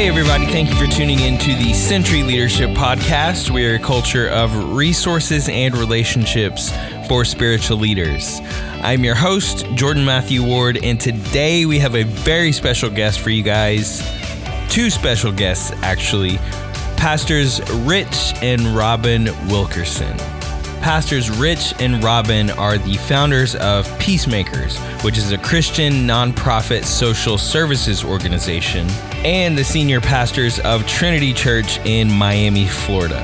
Hey, everybody, thank you for tuning in to the Century Leadership Podcast. We are a culture of resources and relationships for spiritual leaders. I'm your host, Jordan Matthew Ward, and today we have a very special guest for you guys. Two special guests, actually. Pastors Rich and Robin Wilkerson. Pastors Rich and Robin are the founders of Peacemakers, which is a Christian nonprofit social services organization, and the senior pastors of Trinity Church in Miami, Florida.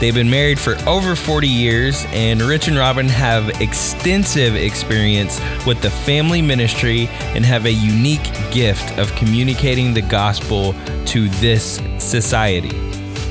They've been married for over 40 years, and Rich and Robin have extensive experience with the family ministry and have a unique gift of communicating the gospel to this society.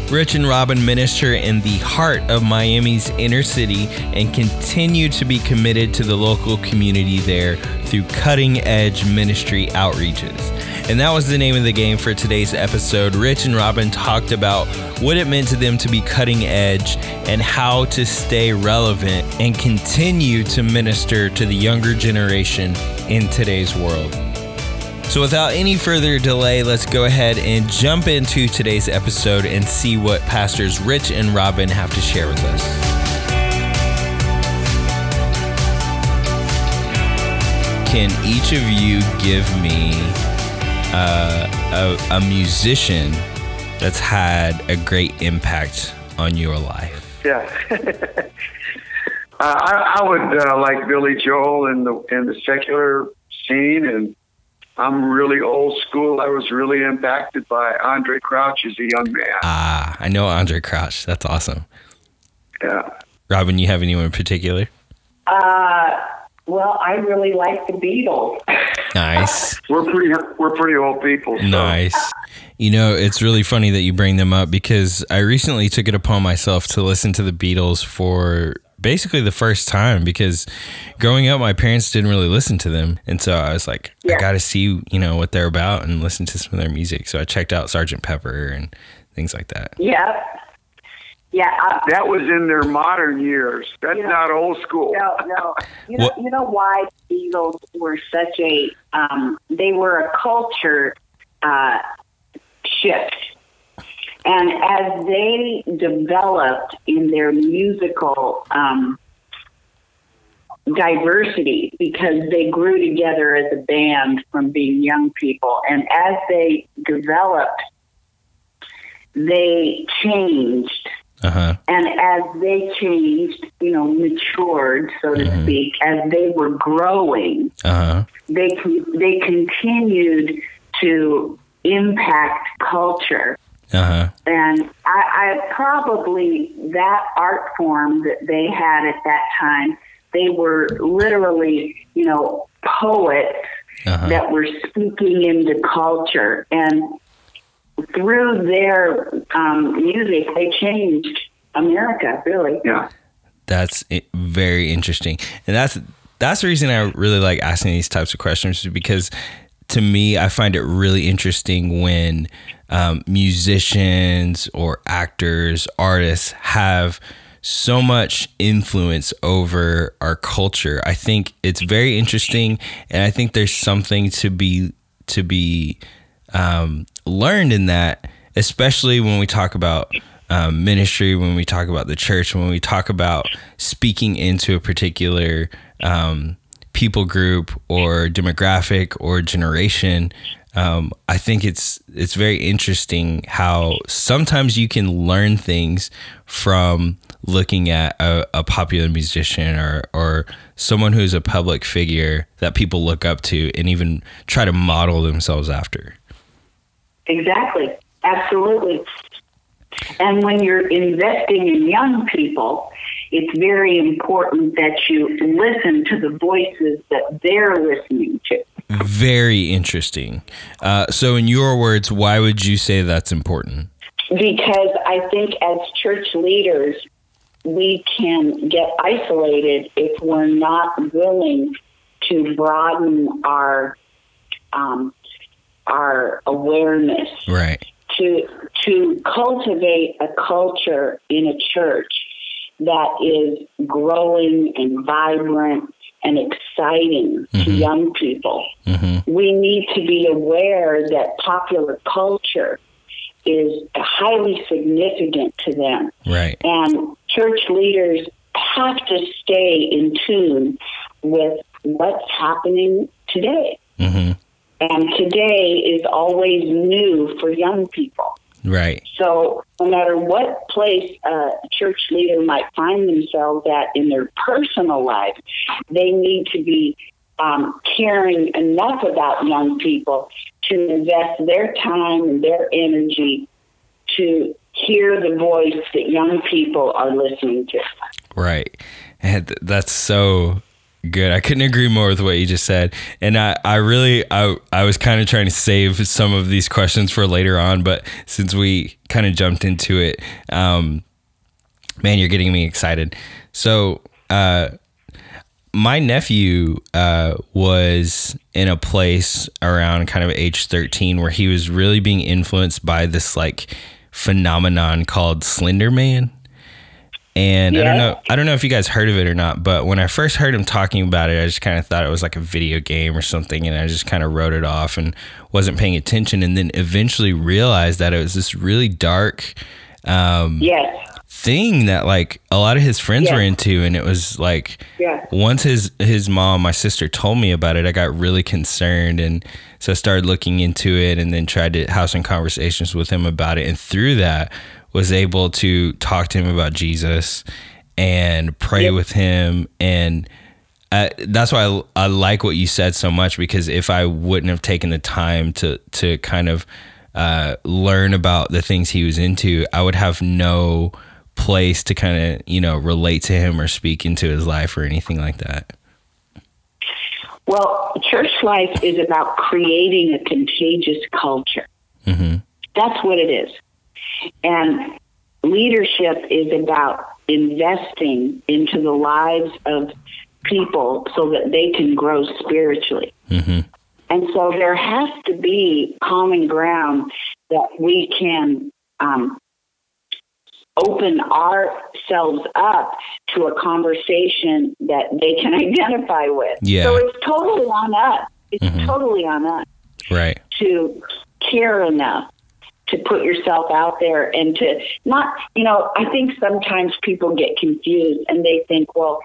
Rich and Robin minister in the heart of Miami's inner city and continue to be committed to the local community there through cutting edge ministry outreaches. And that was the name of the game for today's episode. Rich and Robin talked about what it meant to them to be cutting edge and how to stay relevant and continue to minister to the younger generation in today's world. So, without any further delay, let's go ahead and jump into today's episode and see what Pastors Rich and Robin have to share with us. Can each of you give me uh, a, a musician that's had a great impact on your life? Yeah. uh, I, I, would uh, like Billy Joel in the in the secular scene, and I'm really old school. I was really impacted by Andre Crouch as a young man. Ah, I know Andre Crouch. That's awesome. Yeah. Robin, you have anyone in particular? Uh, well, I really like the Beatles. Nice. we're pretty we're pretty old people. So. Nice. You know, it's really funny that you bring them up because I recently took it upon myself to listen to the Beatles for basically the first time because growing up my parents didn't really listen to them and so i was like yeah. i gotta see you know what they're about and listen to some of their music so i checked out sergeant pepper and things like that yeah yeah uh, that was in their modern years. That's not old school. no no. You know, you know why Beatles were such a um, they were a culture uh, shift. And as they developed in their musical um, diversity, because they grew together as a band from being young people, and as they developed, they changed. Uh-huh. And as they changed, you know, matured, so to mm-hmm. speak, as they were growing, uh-huh. they they continued to impact culture uh-huh. And I, I probably that art form that they had at that time, they were literally, you know, poets uh-huh. that were speaking into culture. And through their um, music, they changed America, really. Yeah. That's very interesting. And that's that's the reason I really like asking these types of questions because to me, I find it really interesting when um, musicians or actors, artists have so much influence over our culture. I think it's very interesting, and I think there's something to be to be um, learned in that, especially when we talk about um, ministry, when we talk about the church, when we talk about speaking into a particular um, people group or demographic or generation um, I think it's it's very interesting how sometimes you can learn things from looking at a, a, popular musician or or someone who's a public figure that people look up to and even try to model themselves after. Exactly, absolutely. And when you're investing in young people, it's very important that you listen to the voices that they're listening to. Very interesting. Uh, so, in your words, why would you say that's important? Because I think as church leaders, we can get isolated if we're not willing to broaden our um, our awareness. Right. To to cultivate a culture in a church that is growing and vibrant and exciting mm-hmm. to young people. Mm-hmm. We need to be aware that popular culture is highly significant to them. Right. And church leaders have to stay in tune with what's happening today. Mm-hmm. And today is always new for young people. Right. So, no matter what place a church leader might find themselves at in their personal life, they need to be um, caring enough about young people to invest their time and their energy to hear the voice that young people are listening to. Right. And that's so good. I couldn't agree more with what you just said. And I, I really I I was kind of trying to save some of these questions for later on, but since we kind of jumped into it, um man, you're getting me excited. So uh my nephew uh, was in a place around kind of age 13 where he was really being influenced by this like phenomenon called Slender Man. And yeah. I don't know I don't know if you guys heard of it or not, but when I first heard him talking about it, I just kind of thought it was like a video game or something and I just kind of wrote it off and wasn't paying attention and then eventually realized that it was this really dark um yes thing that like a lot of his friends yeah. were into and it was like yeah. once his his mom my sister told me about it i got really concerned and so i started looking into it and then tried to have some conversations with him about it and through that was able to talk to him about jesus and pray yep. with him and I, that's why I, I like what you said so much because if I wouldn't have taken the time to to kind of uh, learn about the things he was into, I would have no place to kind of you know relate to him or speak into his life or anything like that well church life is about creating a contagious culture mm-hmm. that's what it is and leadership is about investing into the lives of people so that they can grow spiritually mm-hmm. and so there has to be common ground that we can um, open ourselves up to a conversation that they can identify with. Yeah. So it's totally on us. It's mm-hmm. totally on us. Right. To care enough to put yourself out there and to not, you know, I think sometimes people get confused and they think, well,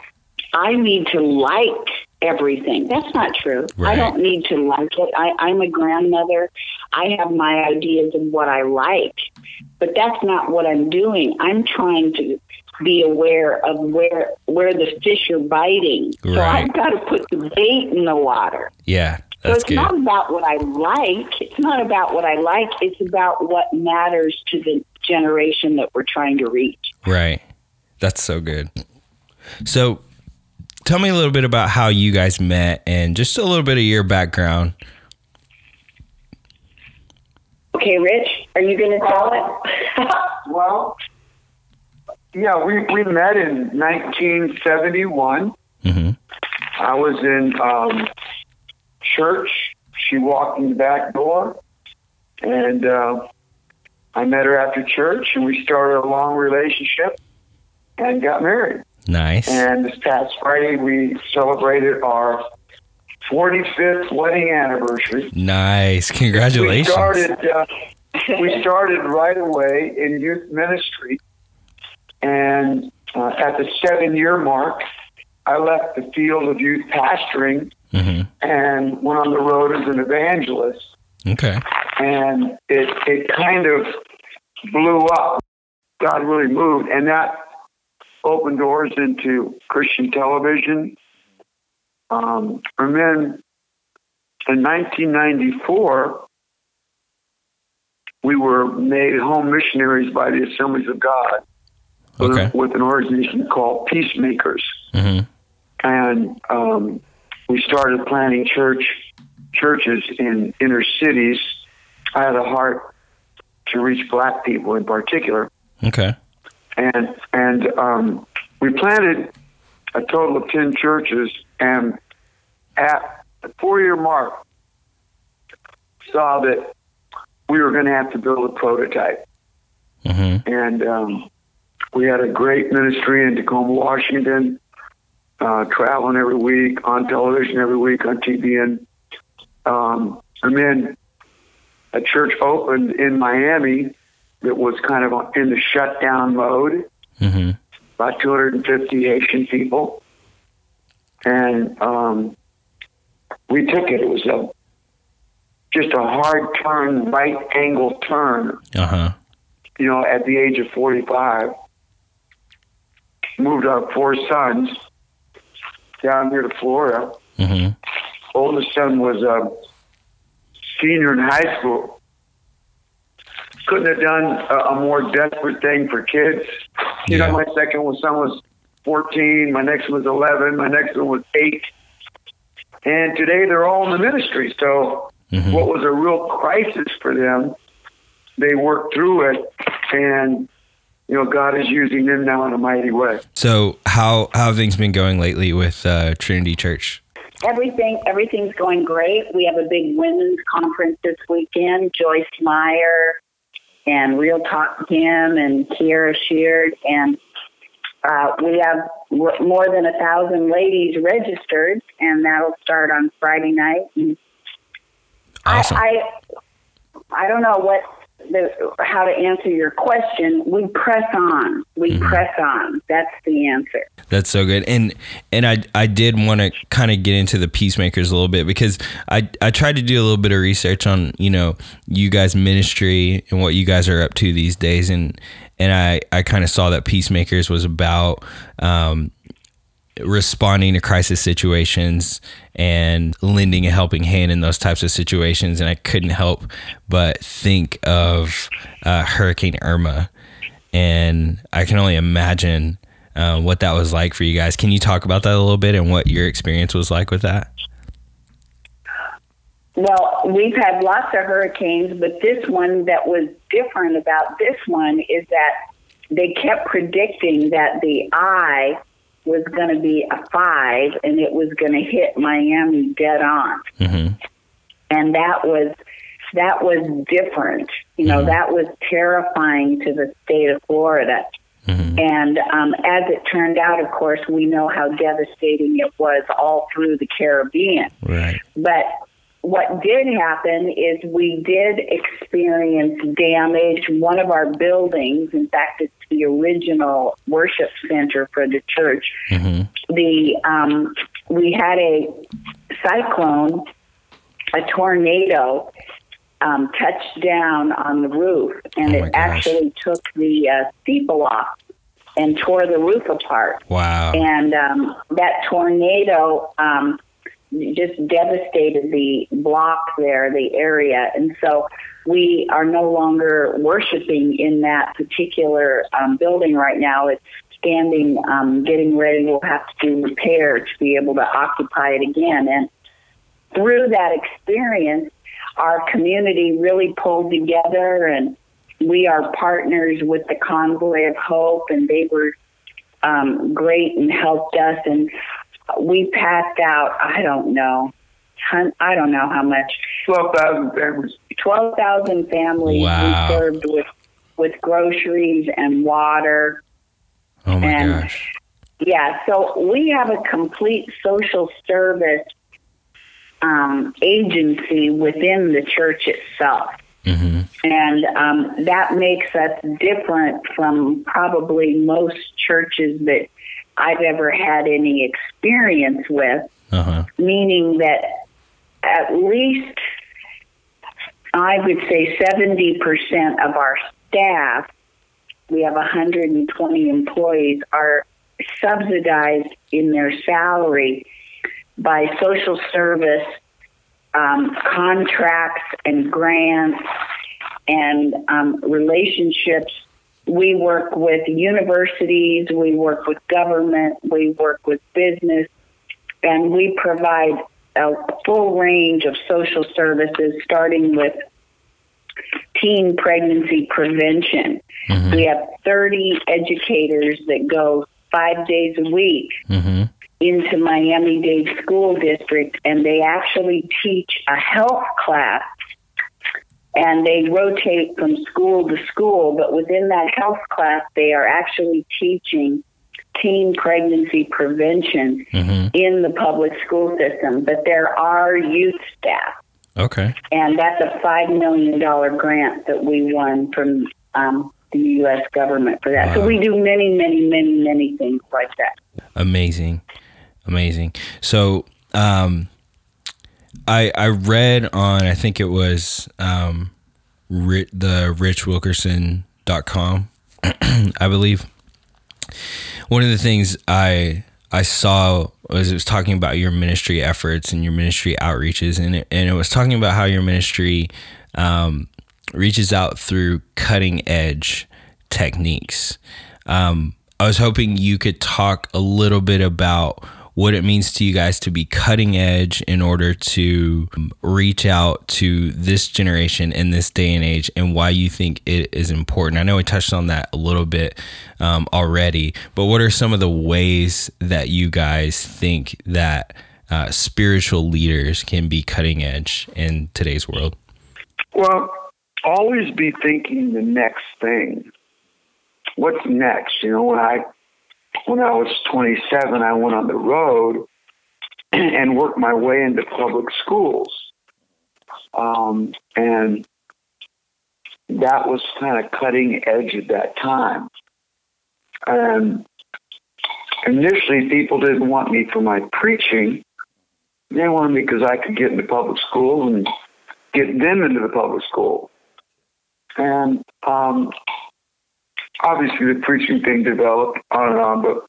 I need to like everything. That's not true. Right. I don't need to like it. I, I'm a grandmother. I have my ideas of what I like, but that's not what I'm doing. I'm trying to be aware of where where the fish are biting. Right. So I've got to put the bait in the water. Yeah. So it's good. not about what I like. It's not about what I like. It's about what matters to the generation that we're trying to reach. Right. That's so good. So tell me a little bit about how you guys met and just a little bit of your background. Okay, Rich, are you going to tell it? well, yeah, we, we met in 1971. Mm-hmm. I was in um, church. She walked in the back door, and uh, I met her after church, and we started a long relationship and got married. Nice. And this past Friday, we celebrated our 45th wedding anniversary. Nice. Congratulations. We started, uh, we started right away in youth ministry. And uh, at the seven year mark, I left the field of youth pastoring mm-hmm. and went on the road as an evangelist. Okay. And it, it kind of blew up. God really moved. And that opened doors into Christian television. Um, and then in 1994, we were made home missionaries by the Assemblies of God okay. with, with, an organization called Peacemakers. Mm-hmm. And um, we started planting church churches in inner cities. I had a heart to reach black people in particular. Okay and and um, we planted a total of ten churches, and at the four-year mark, saw that we were going to have to build a prototype, mm-hmm. and um, we had a great ministry in Tacoma, Washington, uh, traveling every week on television every week on TBN, um, and then a church opened in Miami that was kind of in the shutdown mode. Mm-hmm. About 250 Haitian people, and um, we took it. It was a just a hard turn, right angle turn. Uh-huh. You know, at the age of 45, moved our four sons down here to Florida. Mm-hmm. Oldest son was a senior in high school. Couldn't have done a, a more desperate thing for kids. You yeah. know, my second one son was 14, my next one was 11, my next one was 8. And today they're all in the ministry. So mm-hmm. what was a real crisis for them, they worked through it and you know, God is using them now in a mighty way. So, how how have things been going lately with uh, Trinity Church? Everything everything's going great. We have a big women's conference this weekend. Joyce Meyer and Real Talk Kim and Kierra Sheard and uh, we have more than a thousand ladies registered, and that'll start on Friday night. And awesome. I, I I don't know what the, how to answer your question, we press on. We mm-hmm. press on. That's the answer. That's so good. And and I I did want to kind of get into the peacemakers a little bit because I I tried to do a little bit of research on, you know, you guys ministry and what you guys are up to these days and and I I kind of saw that peacemakers was about um responding to crisis situations and lending a helping hand in those types of situations. And I couldn't help but think of uh, Hurricane Irma. And I can only imagine uh, what that was like for you guys. Can you talk about that a little bit and what your experience was like with that? Well, we've had lots of hurricanes, but this one that was different about this one is that they kept predicting that the eye was going to be a five and it was going to hit Miami dead on. Mm-hmm. And that was that was different. You know, mm-hmm. that was terrifying to the state of Florida. Mm-hmm. And um, as it turned out, of course, we know how devastating it was all through the Caribbean. Right. But what did happen is we did experience damage. To one of our buildings, in fact, it's the original worship center for the church. Mm-hmm. The um, we had a cyclone, a tornado, um, touched down on the roof, and oh it gosh. actually took the uh, steeple off and tore the roof apart. Wow! And um, that tornado. Um, just devastated the block there, the area. And so we are no longer worshiping in that particular um, building right now. It's standing, um, getting ready. We'll have to do repair to be able to occupy it again. And through that experience, our community really pulled together and we are partners with the Convoy of Hope and they were um, great and helped us. And we passed out, I don't know, I don't know how much. 12,000 families. 12,000 families wow. we served with, with groceries and water. Oh my and, gosh. Yeah, so we have a complete social service um, agency within the church itself. Mm-hmm. And um, that makes us different from probably most churches that I've ever had any experience with, uh-huh. meaning that at least I would say 70% of our staff, we have 120 employees, are subsidized in their salary by social service um, contracts and grants and um, relationships we work with universities, we work with government, we work with business, and we provide a full range of social services, starting with teen pregnancy prevention. Mm-hmm. We have 30 educators that go five days a week mm-hmm. into Miami Dade School District, and they actually teach a health class and they rotate from school to school, but within that health class, they are actually teaching teen pregnancy prevention mm-hmm. in the public school system. But there are youth staff. Okay. And that's a five million dollar grant that we won from um, the U.S. government for that. Wow. So we do many, many, many, many things like that. Amazing, amazing. So um, I I read on I think it was um, the richwilkerson.com, I believe. One of the things I I saw was it was talking about your ministry efforts and your ministry outreaches, and it, and it was talking about how your ministry um, reaches out through cutting edge techniques. Um, I was hoping you could talk a little bit about what it means to you guys to be cutting edge in order to reach out to this generation in this day and age and why you think it is important. I know we touched on that a little bit um, already, but what are some of the ways that you guys think that uh, spiritual leaders can be cutting edge in today's world? Well, always be thinking the next thing. What's next? You know, when I when I was 27, I went on the road and worked my way into public schools. Um, and that was kind of cutting edge at that time. And initially, people didn't want me for my preaching. They wanted me because I could get into public school and get them into the public school. And um, obviously the preaching thing developed on and on, but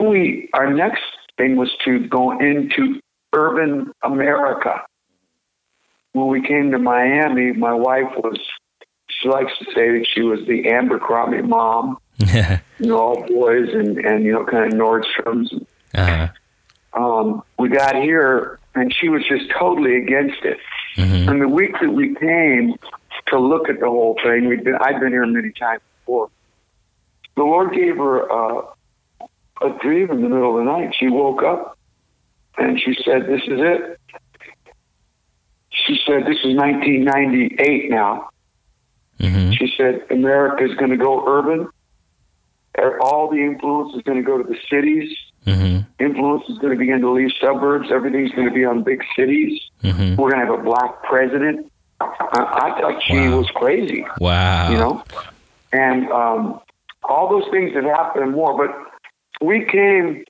we our next thing was to go into urban America. When we came to Miami, my wife was she likes to say that she was the Abercrombie mom. you know, all boys and, and you know, kind of Nordstrom's. Uh-huh. Um, we got here and she was just totally against it. Mm-hmm. And the week that we came, to look at the whole thing. We've been, I've been here many times before. The Lord gave her uh, a dream in the middle of the night. She woke up and she said, This is it. She said, This is 1998 now. Mm-hmm. She said, America is going to go urban. All the influence is going to go to the cities. Mm-hmm. Influence is going to begin to leave suburbs. Everything's going to be on big cities. Mm-hmm. We're going to have a black president. I, I thought she wow. was crazy. Wow. You know, and um, all those things that happened and more. But we came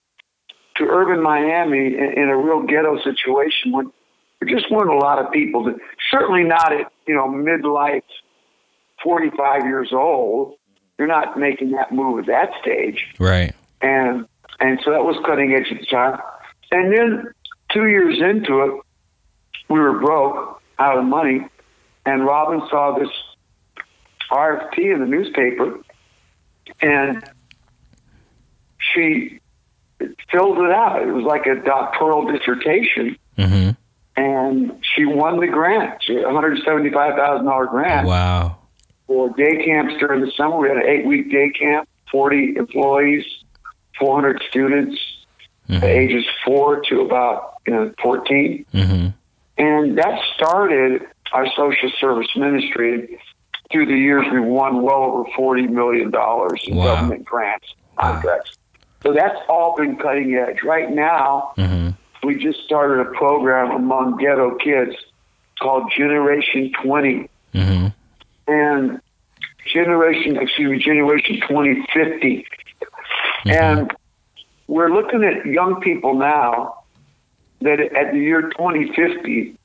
to urban Miami in, in a real ghetto situation when there just weren't a lot of people that certainly not at you know midlife, forty five years old. You're not making that move at that stage, right? And and so that was cutting edge at the time. And then two years into it, we were broke, out of money, and Robin saw this RFP in the newspaper, and she filled it out. It was like a doctoral dissertation, mm-hmm. and she won the grant, one hundred seventy-five thousand dollar grant. Wow! For day camps during the summer, we had an eight-week day camp, forty employees, four hundred students, mm-hmm. ages four to about you know 14 mm-hmm. and that started our social service ministry. Through the years, we've won well over forty million dollars in wow. government grants contracts. Wow. So that's all been cutting edge. Right now, mm-hmm. we just started a program among ghetto kids called Generation 20. Mm-hmm. And Generation, excuse me, Generation 2050. Mm-hmm. And we're looking at young people now that at the year 2050,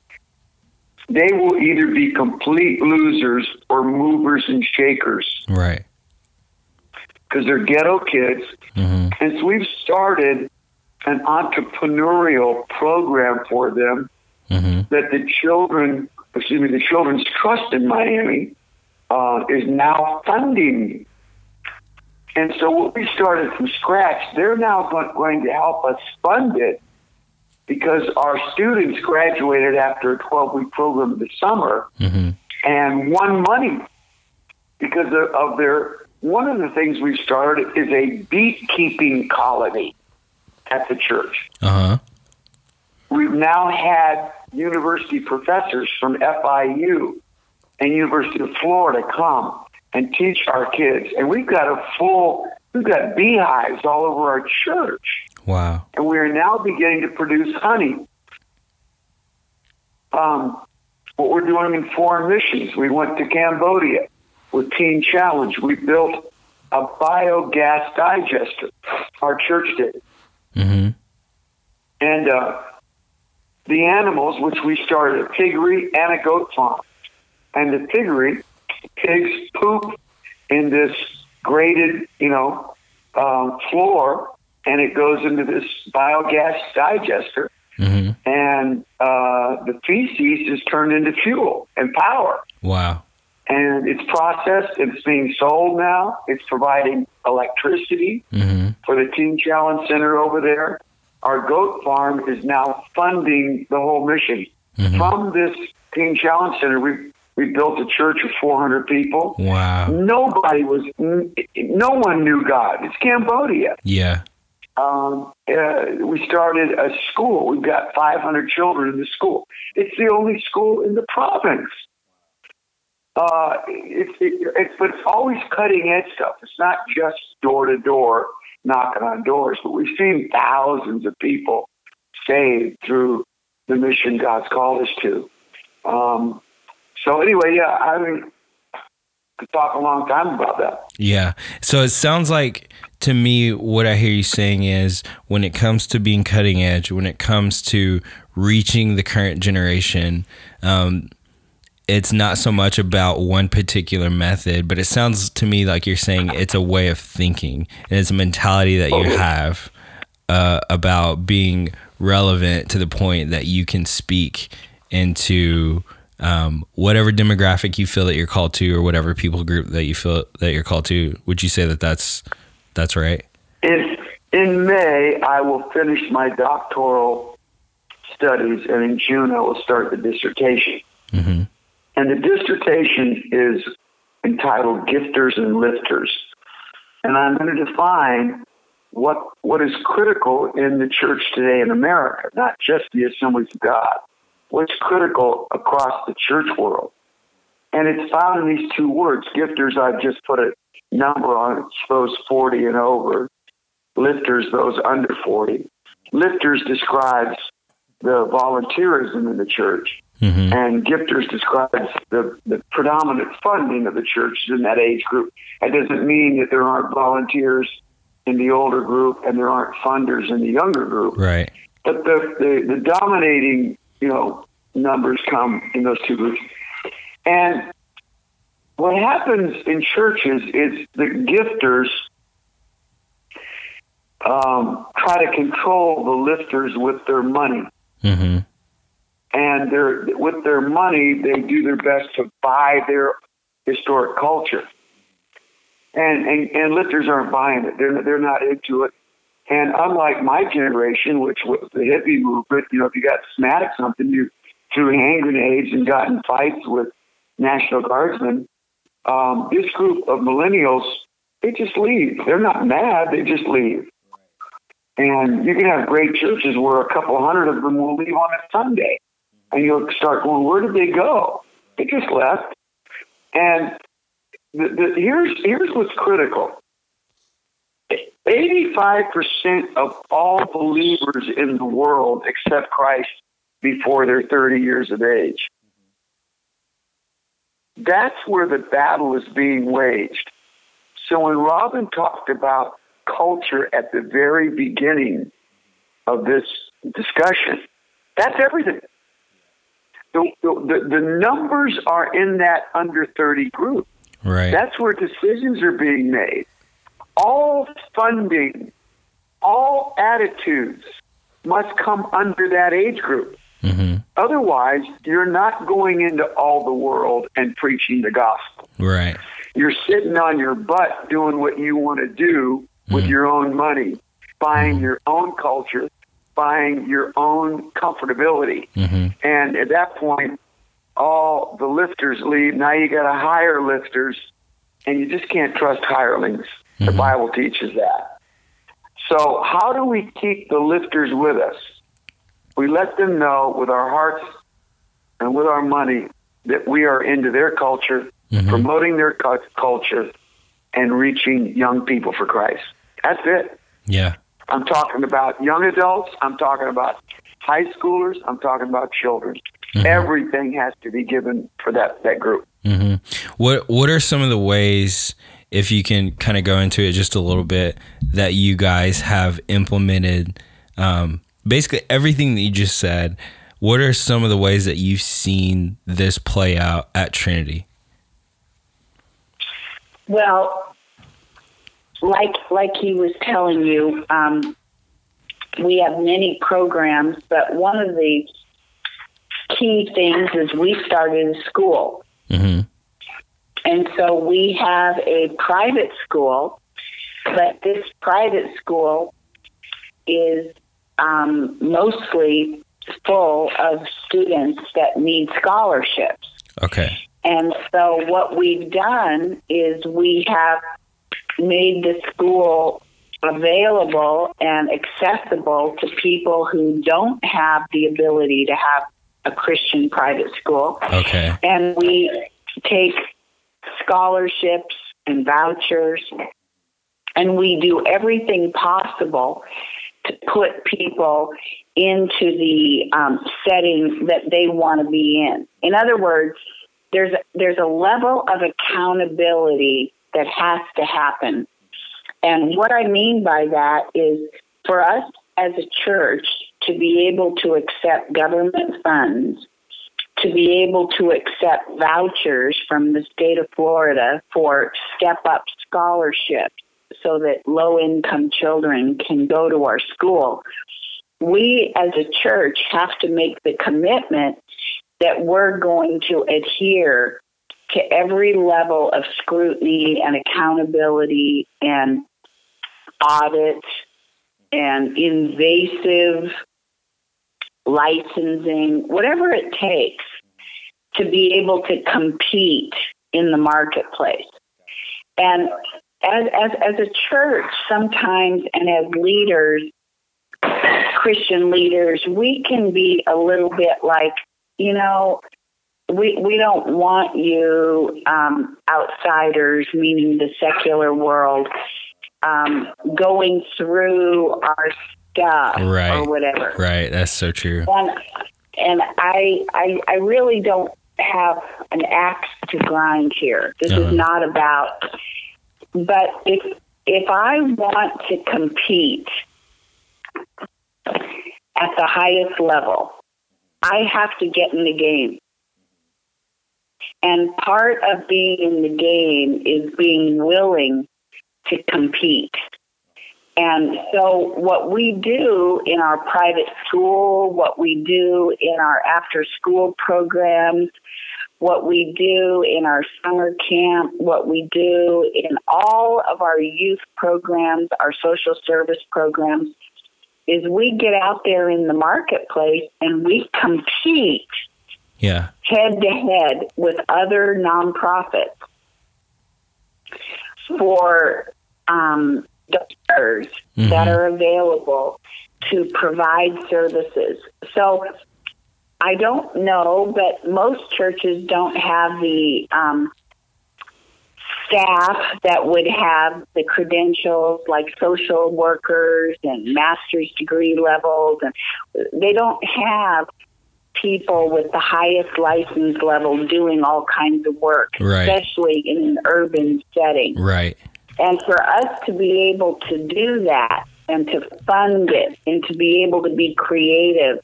they will either be complete losers or movers and shakers. Right. Because they're ghetto kids. Mm-hmm. And so we've started an entrepreneurial program for them mm-hmm. that the children, excuse me, the Children's Trust in Miami uh, is now funding. And so what we started from scratch, they're now going to help us fund it because our students graduated after a 12 week program in the summer mm-hmm. and won money because of, their. One of the things we started is a beekeeping colony at the church. Uh-huh. We've now had university professors from FIU and University of Florida come and teach our kids, and we've got a full, we've got beehives all over our church. Wow. And we are now beginning to produce honey. um, what we're doing in foreign missions. We went to Cambodia with Teen Challenge. We built a biogas digester. Our church did. Mm-hmm. And uh, the animals, which we started a piggery and a goat farm. And the piggery, pigs poop in this graded, you know, um, floor, and it goes into this biogas digester. Mm-hmm. And uh, the feces is turned into fuel and power. Wow. And it's processed. It's being sold now. It's providing electricity Mm-hmm. for the Teen Challenge Center over there. Our goat farm is now funding the whole mission. Mhm. From this Teen Challenge Center, we we built a church of 400 people. Wow. Nobody was, no one knew God. It's Cambodia. Yeah. Um, uh, we started a school. We've got 500 children in the school. It's the only school in the province. Uh, it's, it, it's, but it's always cutting edge stuff. It's not just door to door knocking on doors, but we've seen thousands of people saved through the mission God's called us to. Um, so anyway, yeah, I mean, could talk a long time about that. Yeah. So it sounds like to me what I hear you saying is when it comes to being cutting edge, when it comes to reaching the current generation, um, it's not so much about one particular method, but it sounds to me like you're saying it's a way of thinking and it's a mentality that you have uh, about being relevant to the point that you can speak into um, whatever demographic you feel that you're called to, or whatever people group that you feel that you're called to. Would you say that that's that's right? In, in May, I will finish my doctoral studies, and in June, I will start the dissertation. Mm-hmm. And the dissertation is entitled Gifters and Lifters. And I'm going to define what, what is critical in the church today in America, not just the Assemblies of God, what's critical across the church world. And it's found in these two words. Gifters, I've just put a number on it, those 40 and over. Lifters, those under 40. Lifters describes the volunteerism in the church Mm-hmm. and gifters describes the, the predominant funding of the church in that age group. That doesn't mean that there aren't volunteers in the older group and there aren't funders in the younger group. Right. But the, the, the dominating, you know, numbers come in those two groups. And what happens in churches is the gifters um, try to control the lifters with their money. Mm-hmm. and they're with their money they do their best to buy their historic culture. And and, and lifters aren't buying it. They're they're not into it. And unlike my generation which was the hippie movement you know if you got smacked at something you threw hand grenades and got in fights with national guardsmen um, this group of millennials they just leave they're not mad they just leave and you can have great churches where a couple hundred of them will leave on a Sunday. And you'll start going, where did they go? They just left. And the, the, here's, here's what's critical 85% of all believers in the world accept Christ before they're 30 years of age. That's where the battle is being waged. So when Robin talked about culture at the very beginning of this discussion. That's everything. The, the, the numbers are in that under 30 group. Right. That's where decisions are being made. All funding, all attitudes must come under that age group. Mm-hmm. Otherwise, you're not going into all the world and preaching the gospel. Right. You're sitting on your butt doing what you want to do with your own money, buying your own culture, buying your own comfortability. Mm-hmm. And at that point, all the lifters leave. Now you got to hire lifters, and you just can't trust hirelings. The Bible teaches that. So, how do we keep the lifters with us? We let them know with our hearts and with our money that we are into their culture, Mhm. promoting their cu- culture, and reaching young people for Christ. That's it. Yeah. I'm talking about young adults. I'm talking about high schoolers. I'm talking about children. Mm-hmm. Everything has to be given for that that group. Mm-hmm. What What are some of the ways, if you can kind of go into it just a little bit, that you guys have implemented? Um, basically, everything that you just said. What are some of the ways that you've seen this play out at Trinity? Well, like like he was telling you, um, we have many programs, but one of the key things is we started a school. Mm-hmm. And so we have a private school, but this private school is um, mostly full of students that need scholarships. Okay. And so what we've done is we have made the school available and accessible to people who don't have the ability to have a Christian private school. Okay. And we take scholarships and vouchers and we do everything possible to put people into the um, setting that they want to be in. In other words, there's a, there's a level of accountability that has to happen. And what I mean by that is for us as a church to be able to accept government funds, to be able to accept vouchers from the state of Florida for step up scholarships so that low income children can go to our school. We as a church have to make the commitment that we're going to adhere to every level of scrutiny and accountability and audit and invasive licensing, whatever it takes to be able to compete in the marketplace. And as, as, as a church, sometimes, and as leaders, Christian leaders, we can be a little bit like, you know, we we don't want you um, outsiders, meaning the secular world, um, going through our stuff right. or whatever. Right. That's so true. And and I I I really don't have an axe to grind here. This uh-huh. is not about. But if if I want to compete at the highest level, I have to get in the game. And part of being in the game is being willing to compete. And so, what we do in our private school, what we do in our after school programs, what we do in our summer camp, what we do in all of our youth programs, our social service programs, is we get out there in the marketplace and we compete yeah. head to head with other nonprofits for um, doctors mm-hmm. that are available to provide services. So I don't know, but most churches don't have the um, staff that would have the credentials like social workers and master's degree levels and they don't have people with the highest license level doing all kinds of work right. especially in an urban setting right and for us to be able to do that and to fund it and to be able to be creative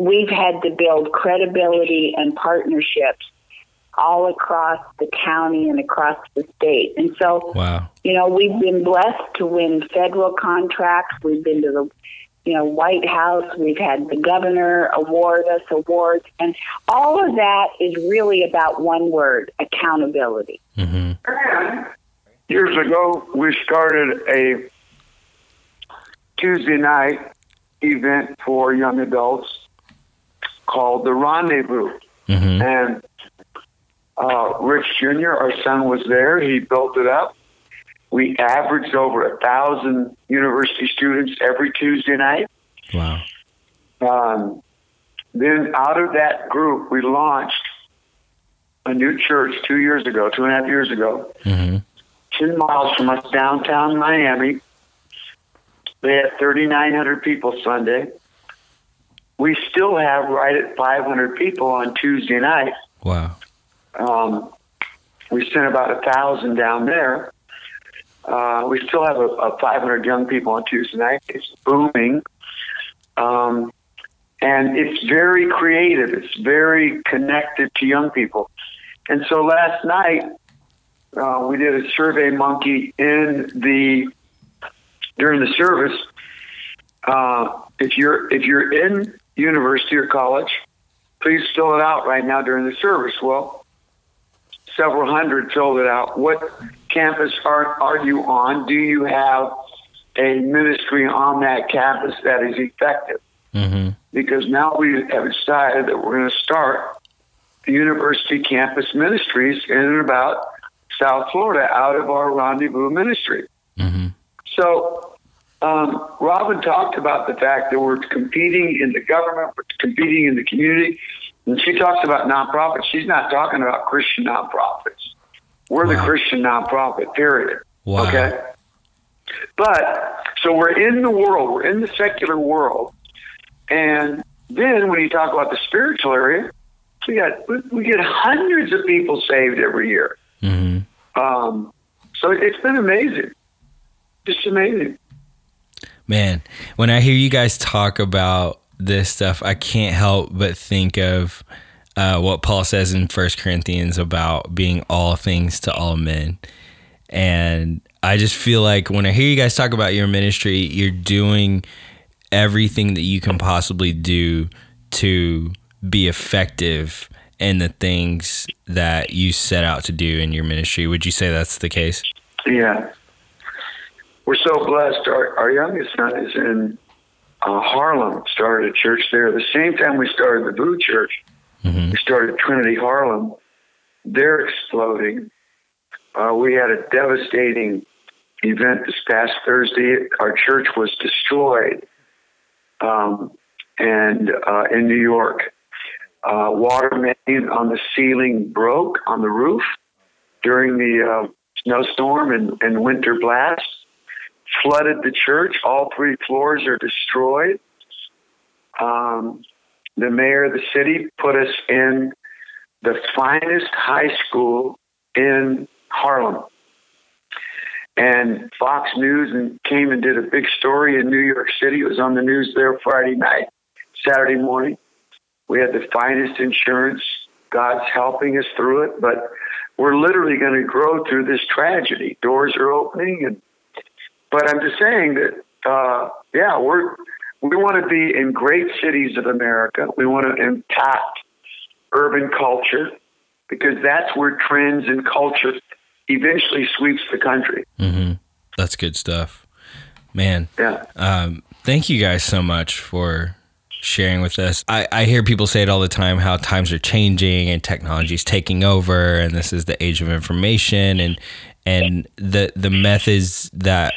we've had to build credibility and partnerships all across the county and across the state. And so, wow. you know, we've been blessed to win federal contracts. We've been to the, you know, White House. We've had the governor award us awards. And all of that is really about one word accountability. Mm-hmm. Years ago, we started a Tuesday night event for young adults called the Rendezvous. Mm-hmm. And uh, Rich Jr., our son, was there. He built it up. We averaged over a thousand university students every Tuesday night. Wow. Um, then out of that group, we launched a new church two years ago, two and a half years ago, mm-hmm. 10 miles from us downtown Miami. They had 3,900 people Sunday. We still have right at 500 people on Tuesday night. Wow. Um, we sent about a thousand down there. Uh, we still have a, a 500 young people on Tuesday night. It's booming. Um, and it's very creative. It's very connected to young people. And so last night, uh, we did a SurveyMonkey in the during the service. Uh, if you're if you're in university or college, please fill it out right now during the service. Well, several hundred filled it out. What campus are are you on? Do you have a ministry on that campus that is effective? Mm-hmm. Because now we have decided that we're going to start the university campus ministries in and about South Florida out of our rendezvous ministry. Mm-hmm. So, um, Robin talked about the fact that we're competing in the government, we're competing in the community. And she talks about nonprofits. She's not talking about Christian nonprofits. We're wow. the Christian nonprofit, period. Wow. Okay? But, so we're in the world, we're in the secular world. And then when you talk about the spiritual area, we got we get hundreds of people saved every year. Mm-hmm. Um, so it's been amazing, just amazing. Man, when I hear you guys talk about this stuff, I can't help but think of uh, what Paul says in First Corinthians about being all things to all men, and I just feel like when I hear you guys talk about your ministry, you're doing everything that you can possibly do to be effective in the things that you set out to do in your ministry. Would you say that's the case? Yeah. We're so blessed. Our, our youngest son is in uh, Harlem, started a church there. The same time we started the Boo Church, mm-hmm. we started Trinity Harlem. They're exploding. Uh, we had a devastating event this past Thursday. Our church was destroyed um, and uh, in New York uh, water main on the ceiling broke on the roof during the uh, snowstorm and, and winter blast, flooded the church. All three floors are destroyed. Um, the mayor of the city put us in the finest high school in Harlem. And Fox News and came and did a big story in New York City. It was on the news there Friday night, Saturday morning. We had the finest insurance. God's helping us through it, but we're literally going to grow through this tragedy. Doors are opening, and but I'm just saying that, uh, yeah, we're we want to be in great cities of America. We want to impact urban culture because that's where trends and culture eventually sweeps the country. Mm-hmm. That's good stuff, man. Yeah. Um, thank you guys so much for sharing with us. I, I hear people say it all the time how times are changing and technology is taking over and this is the age of information and and the the methods that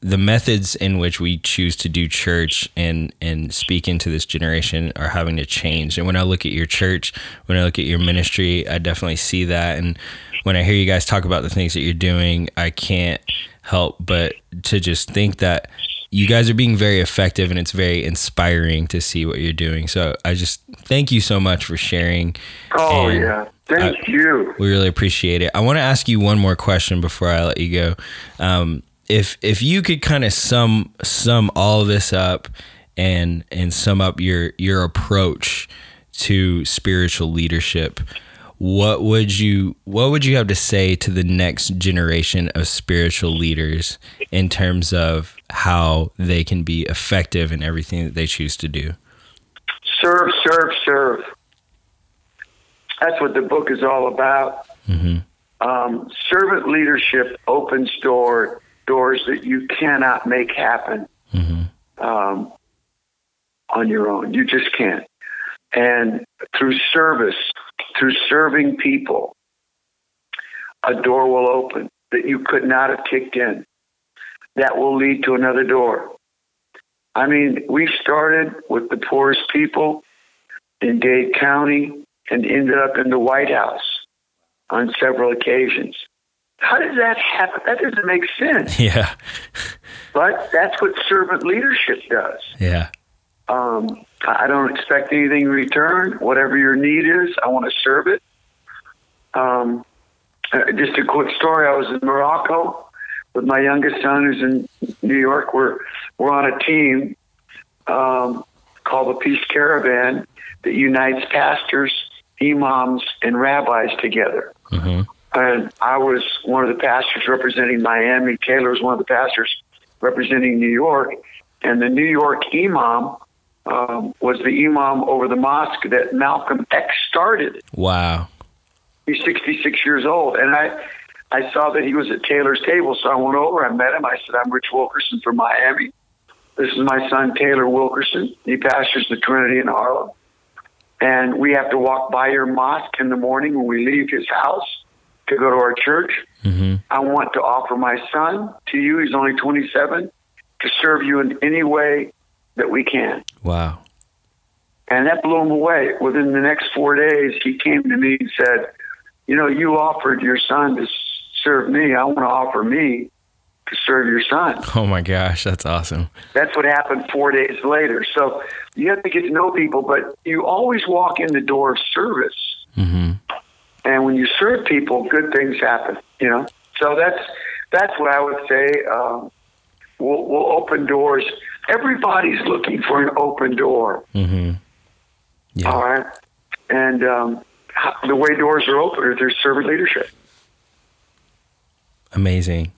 the methods in which we choose to do church and and speak into this generation are having to change. And when I look at your church, when I look at your ministry, I definitely see that. And when I hear you guys talk about the things that you're doing, I can't help but to just think that you guys are being very effective and it's very inspiring to see what you're doing. So I just thank you so much for sharing. Oh and yeah. Thank I, you. We really appreciate it. I want to ask you one more question before I let you go. Um, if if you could kind of sum sum all this up and and sum up your your approach to spiritual leadership, what would you what would you have to say to the next generation of spiritual leaders in terms of how they can be effective in everything that they choose to do? Serve serve serve. That's what the book is all about. Mm-hmm. um, servant leadership opens door doors that you cannot make happen mm-hmm. um, on your own you just can't and through service through serving people, a door will open that you could not have kicked in. That will lead to another door. I mean, we started with the poorest people in Dade County and ended up in the White House on several occasions. How does that happen? That doesn't make sense. Yeah. but that's what servant leadership does. Yeah. Um, I don't expect anything in return. Whatever your need is, I want to serve it. Um, uh, just a quick story. I was in Morocco with my youngest son, who's in New York. We're we're on a team um, called the Peace Caravan that unites pastors, imams, and rabbis together. Mm-hmm. And I was one of the pastors representing Miami. Taylor was one of the pastors representing New York. And the New York imam um, was the imam over the mosque that Malcolm X started. Wow. He's 66 years old. And I, I saw that he was at Taylor's table, so I went over. I met him. I said, I'm Rich Wilkerson from Miami. This is my son, Taylor Wilkerson. He pastors the Trinity in Harlem. And we have to walk by your mosque in the morning when we leave his house to go to our church. Mm-hmm. I want to offer my son to you. He's only 27 to serve you in any way that we can. Wow. And that blew him away. Within the next four days, he came to me and said, You know, you offered your son to serve me. I want to offer me to serve your son. Oh my gosh, that's awesome. That's what happened four days later. So you have to get to know people, but you always walk in the door of service. Mm-hmm. And when you serve people, good things happen, you know? So that's, that's what I would say. Um, we'll, we'll open doors. Everybody's looking for an open door. Mm-hmm. Yeah. All right. And um, the way doors are open are through servant leadership. Amazing.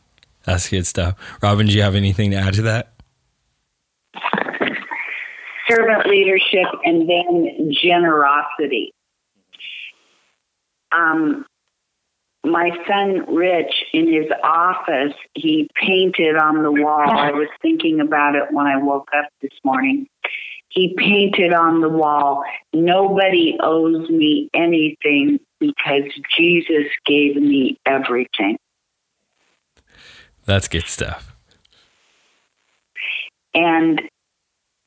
That's good stuff. Robin, do you have anything to add to that? Servant leadership and then generosity. Um, my son Rich in his office, he painted on the wall. I was thinking about it when I woke up this morning. He painted on the wall, Nobody owes me anything because Jesus gave me everything. That's good stuff. And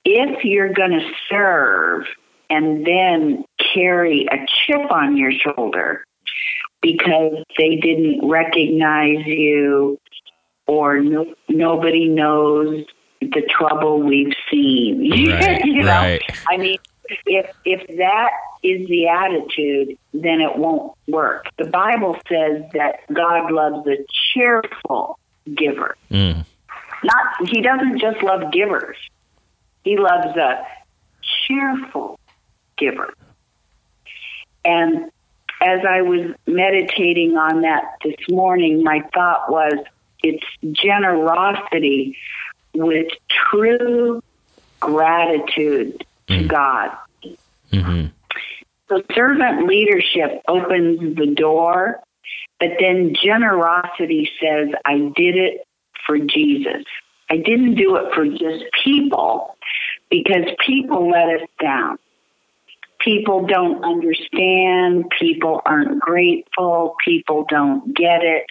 if you're going to serve and then carry a chip on your shoulder, because they didn't recognize you or no, nobody knows the trouble we've seen. Right, you know? right. I mean, if if that is the attitude, then it won't work. The Bible says that God loves a cheerful giver. Mm. Not he doesn't just love givers. He loves a cheerful giver. And as I was meditating on that this morning, my thought was it's generosity with true gratitude to mm. God. Mm-hmm. So servant leadership opens the door, but then generosity says, I did it for Jesus. I didn't do it for just people because people let us down people don't understand, people aren't grateful, people don't get it.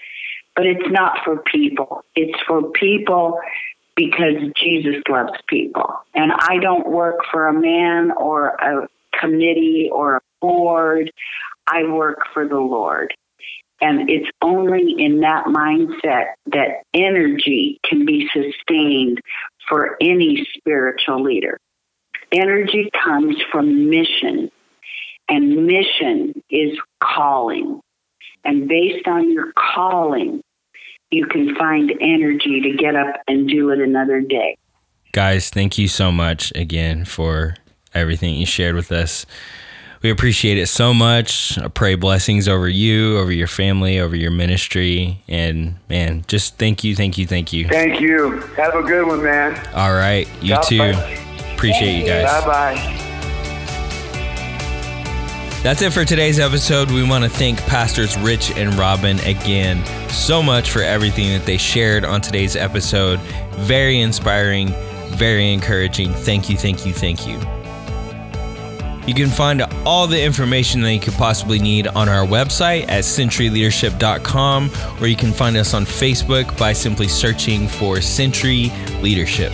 But it's not for people. It's for people because Jesus loves people. And I don't work for a man or a committee or a board. I work for the Lord. And it's only in that mindset that energy can be sustained for any spiritual leader. Energy comes from mission, and mission is calling. And based on your calling, you can find energy to get up and do it another day. Guys, thank you so much again for everything you shared with us. We appreciate it so much. I pray blessings over you, over your family, over your ministry. And man, just thank you, thank you, thank you. Thank you. Have a good one, man. All right. You God too. Bless. Appreciate you guys. Bye bye. That's it for today's episode. We want to thank Pastors Rich and Robin again so much for everything that they shared on today's episode. Very inspiring, very encouraging. Thank you, thank you, thank you. You can find all the information that you could possibly need on our website at centuryleadership.com, or you can find us on Facebook by simply searching for Century Leadership.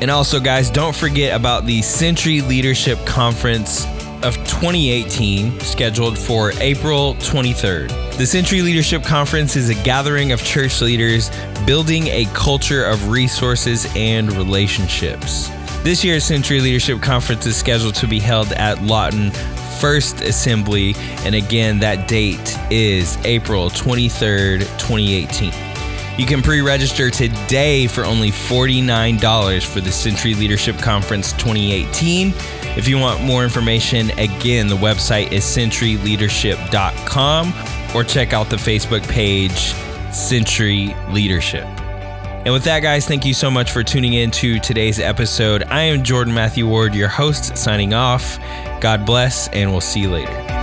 And also, guys, don't forget about the Century Leadership Conference of 2018, scheduled for April 23rd. The Century Leadership Conference is a gathering of church leaders building a culture of resources and relationships. This year's Century Leadership Conference is scheduled to be held at Lawton First Assembly, and again, that date is April 23rd, 2018. You can pre register today for only $49 for the Century Leadership Conference 2018. If you want more information, again, the website is centuryleadership.com or check out the Facebook page, Century Leadership. And with that, guys, thank you so much for tuning in to today's episode. I am Jordan Matthew Ward, your host, signing off. God bless, and we'll see you later.